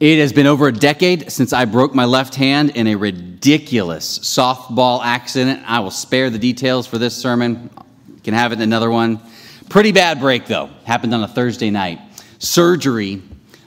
It has been over a decade since I broke my left hand in a ridiculous softball accident. I will spare the details for this sermon. You can have it in another one. Pretty bad break, though. Happened on a Thursday night. Surgery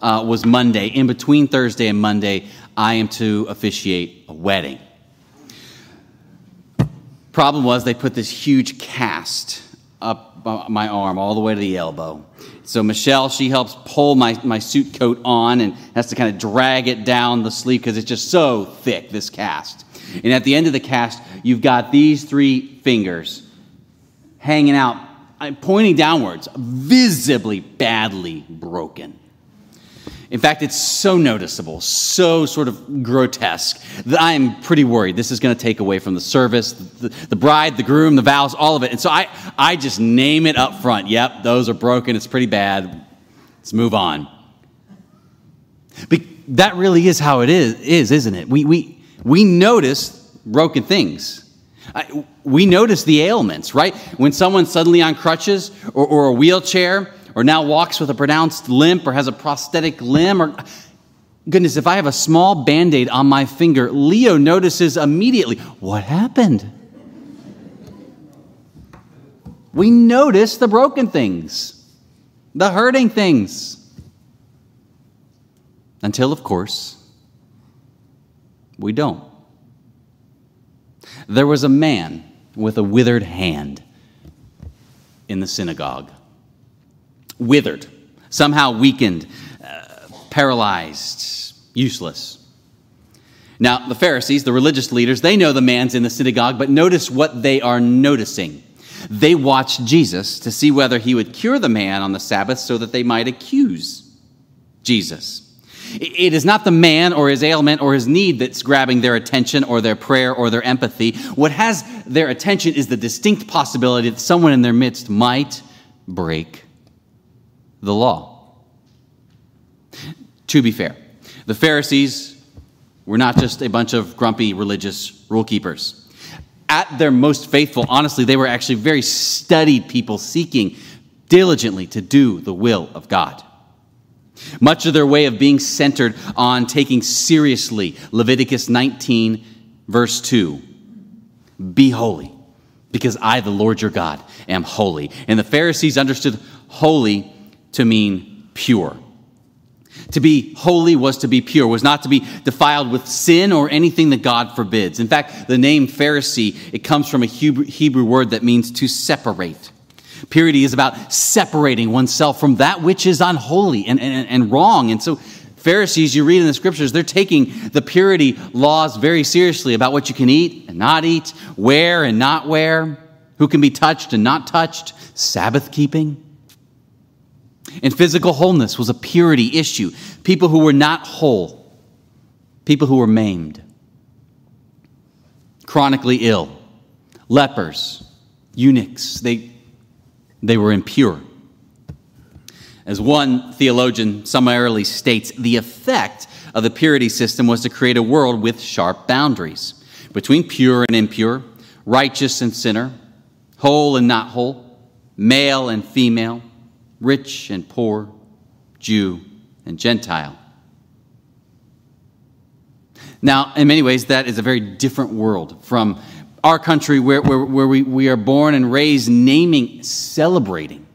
uh, was Monday. In between Thursday and Monday, I am to officiate a wedding. Problem was, they put this huge cast up my arm all the way to the elbow. So Michelle, she helps pull my, my suit coat on and has to kind of drag it down the sleeve because it's just so thick, this cast. And at the end of the cast, you've got these three fingers hanging out, uh, pointing downwards, visibly badly broken. In fact, it's so noticeable, so sort of grotesque, that I am pretty worried this is going to take away from the service, the, the, bride, the groom, the vows, all of it. And so I, I just name it up front. Yep, those are broken. It's pretty bad. Let's move on. But that really is how it is, is isn't it? We, we, we notice broken things. I, we notice the ailments, right? When someone's suddenly on crutches or, or a wheelchair, or now walks with a pronounced limp or has a prosthetic limb or goodness if i have a small band-aid on my finger leo notices immediately what happened? We notice the broken things the hurting things. Until of course we don't. There was a man with a withered hand in the synagogue withered, somehow weakened, uh, paralyzed, useless. Now, the Pharisees, the religious leaders, they know the man's in the synagogue, but notice what they are noticing. They watch Jesus to see whether he would cure the man on the Sabbath so that they might accuse Jesus. It is not the man or his ailment or his need that's grabbing their attention or their prayer or their empathy. What has their attention is the distinct possibility that someone in their midst might break the law. To be fair, the Pharisees were not just a bunch of grumpy religious rule keepers. At their most faithful, honestly, they were actually very studied people seeking diligently to do the will of God. Much of their way of being centered on taking seriously Leviticus 19, verse 2 Be holy, because I, the Lord your God, am holy. And the Pharisees understood holy to mean pure. To be holy was to be pure, was not to be defiled with sin or anything that God forbids. In fact, the name Pharisee, it comes from a Hebrew, word that means to separate. Purity is about separating oneself from that which is unholy and, and, and wrong. And so, Pharisees, you read in the scriptures, they're taking the purity laws very seriously about what you can eat and not eat, wear and not wear, who can be touched and not touched, Sabbath keeping. And physical wholeness was a purity issue. People who were not whole, people who were maimed, chronically ill, lepers, eunuchs, they, they were impure. As one theologian summarily states, the effect of the purity system was to create a world with sharp boundaries between pure and impure, righteous and sinner, whole and not whole, male and female rich and poor, Jew and Gentile. Now, in many ways, that is a very different world from our country where, where, where we, we are born and raised naming, celebrating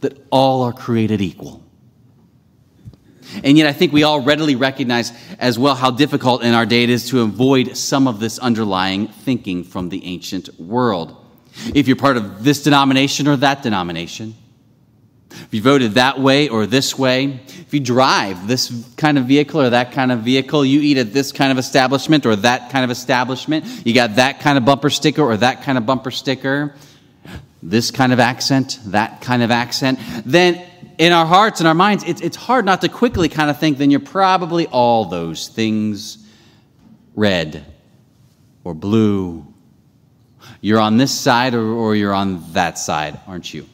that all are created equal. And yet, I think we all readily recognize as well how difficult in our day it is to avoid some of this underlying thinking from the ancient world. If you're part of this denomination or that denomination, if you voted that way or this way, if you drive this kind of vehicle or that kind of vehicle, you eat at this kind of establishment or that kind of establishment, you got that kind of bumper sticker or that kind of bumper sticker, this kind of accent, that kind of accent, then in our hearts and our minds, it's, it's hard not to quickly kind of think, then you're probably all those things red or blue. You're on this side or, or you're on that side, aren't you?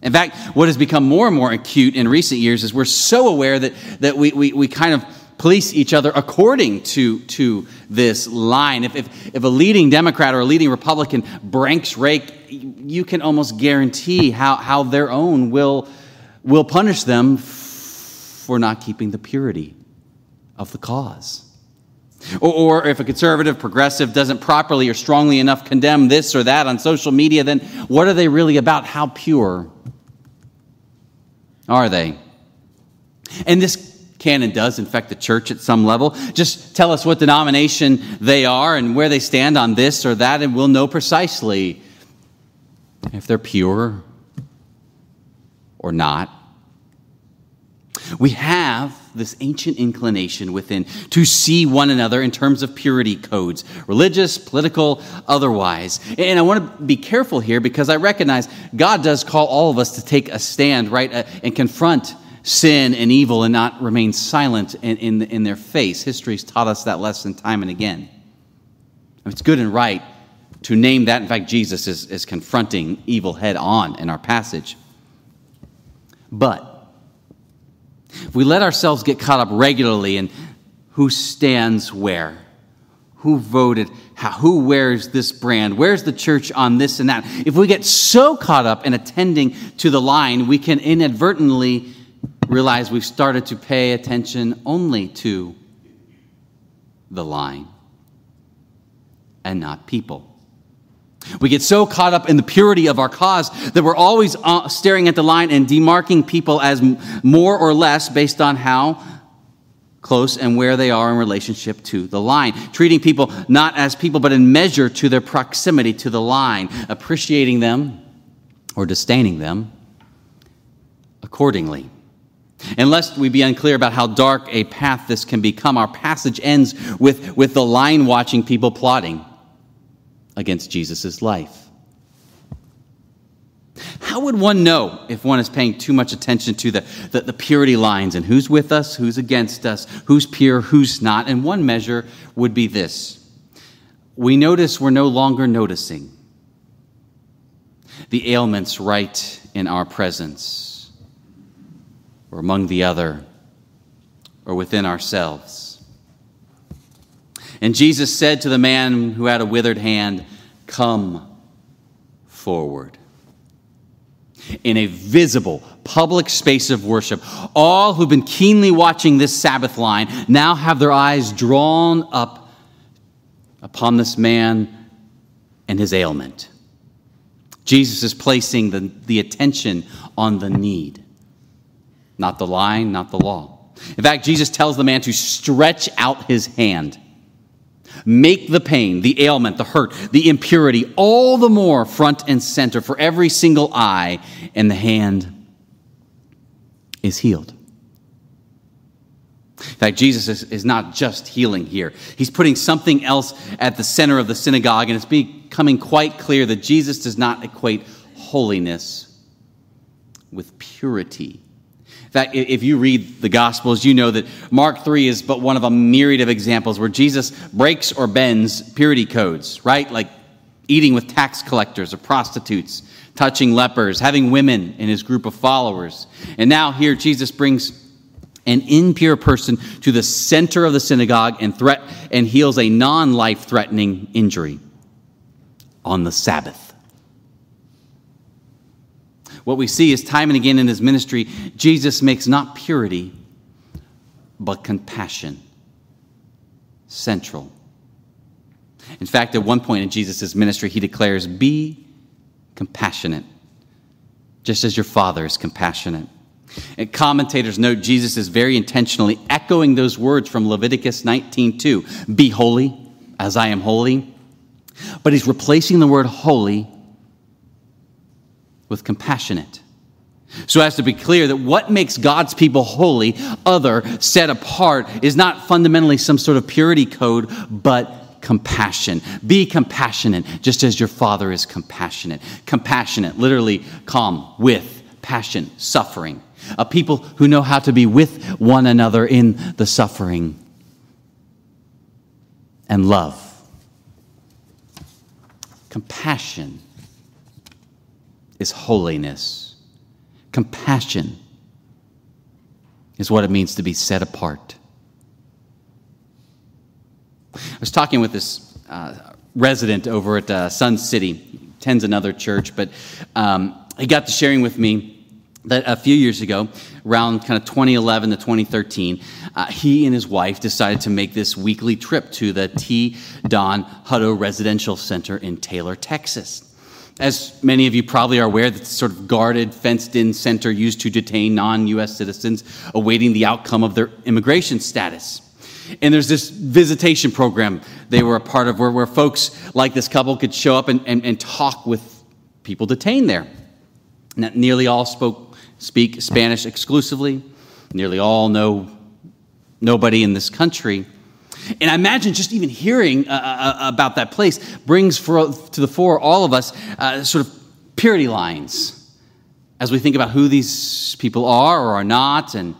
In fact, what has become more and more acute in recent years is we're so aware that, that we, we, we kind of police each other according to, to this line. If, if, if a leading Democrat or a leading Republican branks rake, you can almost guarantee how, how their own will, will punish them for not keeping the purity of the cause. Or, or, if a conservative, progressive doesn't properly or strongly enough condemn this or that on social media, then what are they really about? How pure are they? And this canon does infect the church at some level. Just tell us what denomination they are and where they stand on this or that, and we'll know precisely if they're pure or not. We have this ancient inclination within to see one another in terms of purity codes, religious, political, otherwise. And I want to be careful here because I recognize God does call all of us to take a stand, right, uh, and confront sin and evil and not remain silent in, in, in their face. History's taught us that lesson time and again. It's good and right to name that. In fact, Jesus is, is confronting evil head on in our passage. But if we let ourselves get caught up regularly in who stands where, who voted, how, who wears this brand, where's the church on this and that, if we get so caught up in attending to the line, we can inadvertently realize we've started to pay attention only to the line and not people. We get so caught up in the purity of our cause that we're always uh, staring at the line and demarking people as more or less based on how close and where they are in relationship to the line. Treating people not as people, but in measure to their proximity to the line, appreciating them or disdaining them accordingly. And lest we be unclear about how dark a path this can become, our passage ends with, with the line watching people plotting against Jesus' life. How would one know if one is paying too much attention to the, the, the, purity lines and who's with us, who's against us, who's pure, who's not? And one measure would be this we notice we're no longer noticing the ailments right in our presence, or among the other, or within ourselves. And Jesus said to the man who had a withered hand, Come forward. In a visible, public space of worship, all who've been keenly watching this Sabbath line now have their eyes drawn up upon this man and his ailment. Jesus is placing the, the attention on the need, not the line, not the law. In fact, Jesus tells the man to stretch out his hand. Make the pain, the ailment, the hurt, the impurity all the more front and center for every single eye, and the hand is healed. In fact, Jesus is, is not just healing here. He's putting something else at the center of the synagogue, and it's becoming quite clear that Jesus does not equate holiness with purity. Fact, if you read the Gospels, you know that Mark 3 is but one of a myriad of examples where Jesus breaks or bends purity codes, right? Like eating with tax collectors or prostitutes, touching lepers, having women in his group of followers. And now here Jesus brings an impure person to the center of the synagogue and threat and heals a non-life threatening injury on the Sabbath. What we see is time and again in his ministry, Jesus makes not purity, but compassion central. In fact, at one point in Jesus' ministry, he declares, Be compassionate, just as your Father is compassionate. And commentators note Jesus is very intentionally echoing those words from Leviticus 19:2, "Be holy as I am holy." But he's replacing the word holy with compassionate. So, as to be clear, that what makes God's people holy, other, set apart, is not fundamentally some sort of purity code, but compassion. Be compassionate, just as your Father is compassionate. Compassionate, literally calm, with passion, suffering. A people who know how to be with one another in the suffering and love. Compassion is holiness. Compassion is what it means to be set apart. I was talking with this uh, resident over at uh, Sun City, attends another church, but um, he got to sharing with me that a few years ago, around kind of 2011 to 2013, uh, he and his wife decided to make this weekly trip to the T. Don Hutto Residential Center in Taylor, Texas. As many of you probably are aware, the sort of guarded, fenced in center used to detain non US citizens awaiting the outcome of their immigration status. And there's this visitation program they were a part of where, where folks like this couple could show up and, and, and talk with people detained there. Nearly all spoke, speak Spanish exclusively. Nearly all know nobody in this country. And I imagine just even hearing uh, uh, uh, about that place brings for, to the fore all of us uh, sort of purity lines as we think about who these people are or are not and,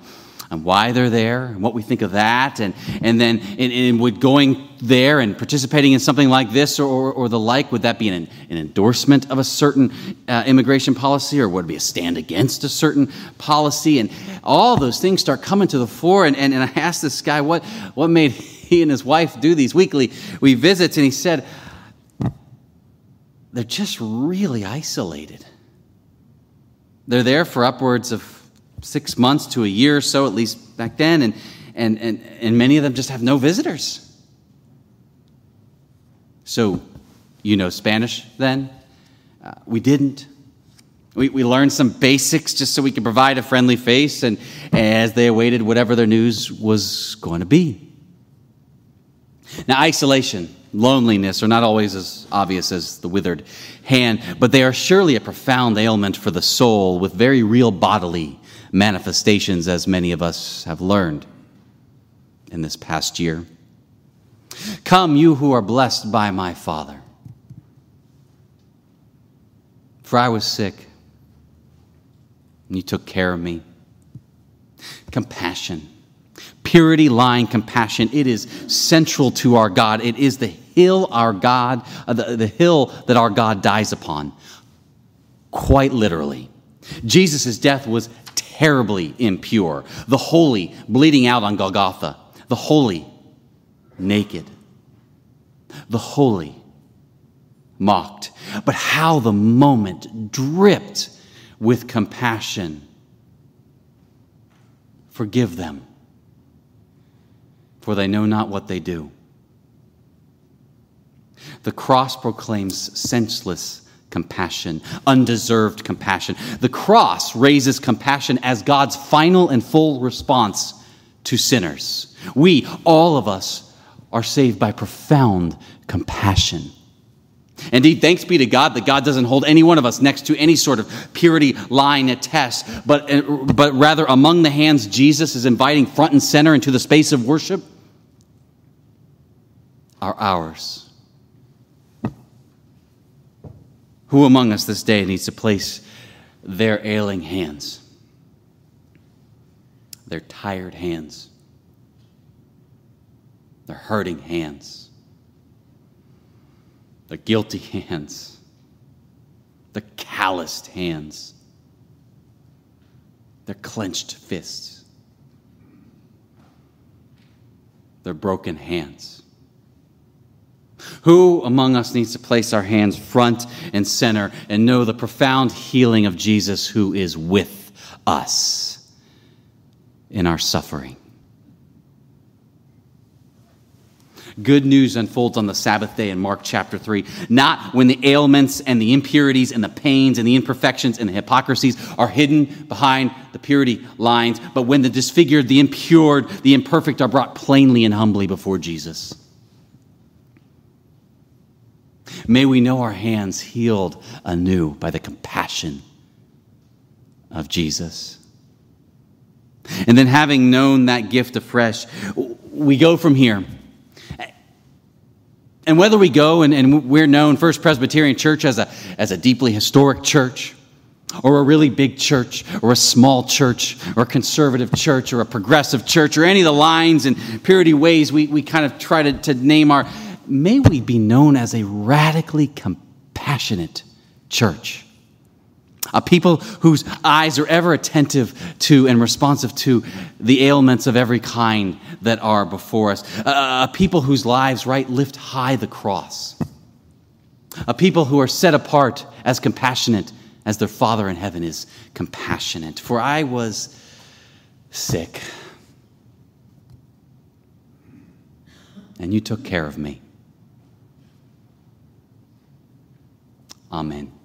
and why they're there and what we think of that. And, and then in would going there and participating in something like this or, or, or the like, would that be an, an endorsement of a certain uh, immigration policy or would it be a stand against a certain policy? And all those things start coming to the fore. And, and, and I asked this guy, what, what made he and his wife do these weekly we visits, and he said, they're just really isolated. They're there for upwards of six months to a year or so, at least back then, and, and, and, and many of them just have no visitors. So, you know Spanish then? Uh, we didn't. We, we learned some basics just so we could provide a friendly face, and as they awaited whatever their news was going to be. Now, isolation, loneliness are not always as obvious as the withered hand, but they are surely a profound ailment for the soul with very real bodily manifestations, as many of us have learned in this past year. Come, you who are blessed by my Father. For I was sick, and you took care of me. Compassion purity, lying, compassion. It is central to our God. It is the hill our God, uh, the, the hill that our God dies upon. Quite literally. Jesus' death was terribly impure. The holy bleeding out on Golgotha. The holy naked. The holy mocked. But how the moment dripped with compassion. Forgive them for they know not what they do. The cross proclaims senseless compassion, undeserved compassion. The cross raises compassion as God's final and full response to sinners. We, all of us, are saved by profound compassion. Indeed, thanks be to God that God doesn't hold any one of us next to any sort of purity line test, but, but rather among the hands Jesus is inviting front and center into the space of worship are ours. Who among us this day needs to place their ailing hands, their tired hands, their hurting hands, their guilty hands, their calloused hands, their clenched fists, their broken hands? Who among us needs to place our hands front and center and know the profound healing of Jesus who is with us in our suffering? Good news unfolds on the Sabbath day in Mark chapter 3. Not when the ailments and the impurities and the pains and the imperfections and the hypocrisies are hidden behind the purity lines, but when the disfigured, the impure, the imperfect are brought plainly and humbly before Jesus. May we know our hands healed anew by the compassion of Jesus. And then, having known that gift afresh, we go from here. And whether we go and, and, we're known, First Presbyterian Church, as a, as a deeply historic church, or a really big church, or a small church, or a conservative church, or a progressive church, or any of the lines and purity ways we, we kind of try to, to name our, may we be known as a radically compassionate church. A people whose eyes are ever attentive to and responsive to the ailments of every kind that are before us. A, people whose lives, right, lift high the cross. A people who are set apart as compassionate as their Father in heaven is compassionate. For I was sick, and you took care of me. Amen.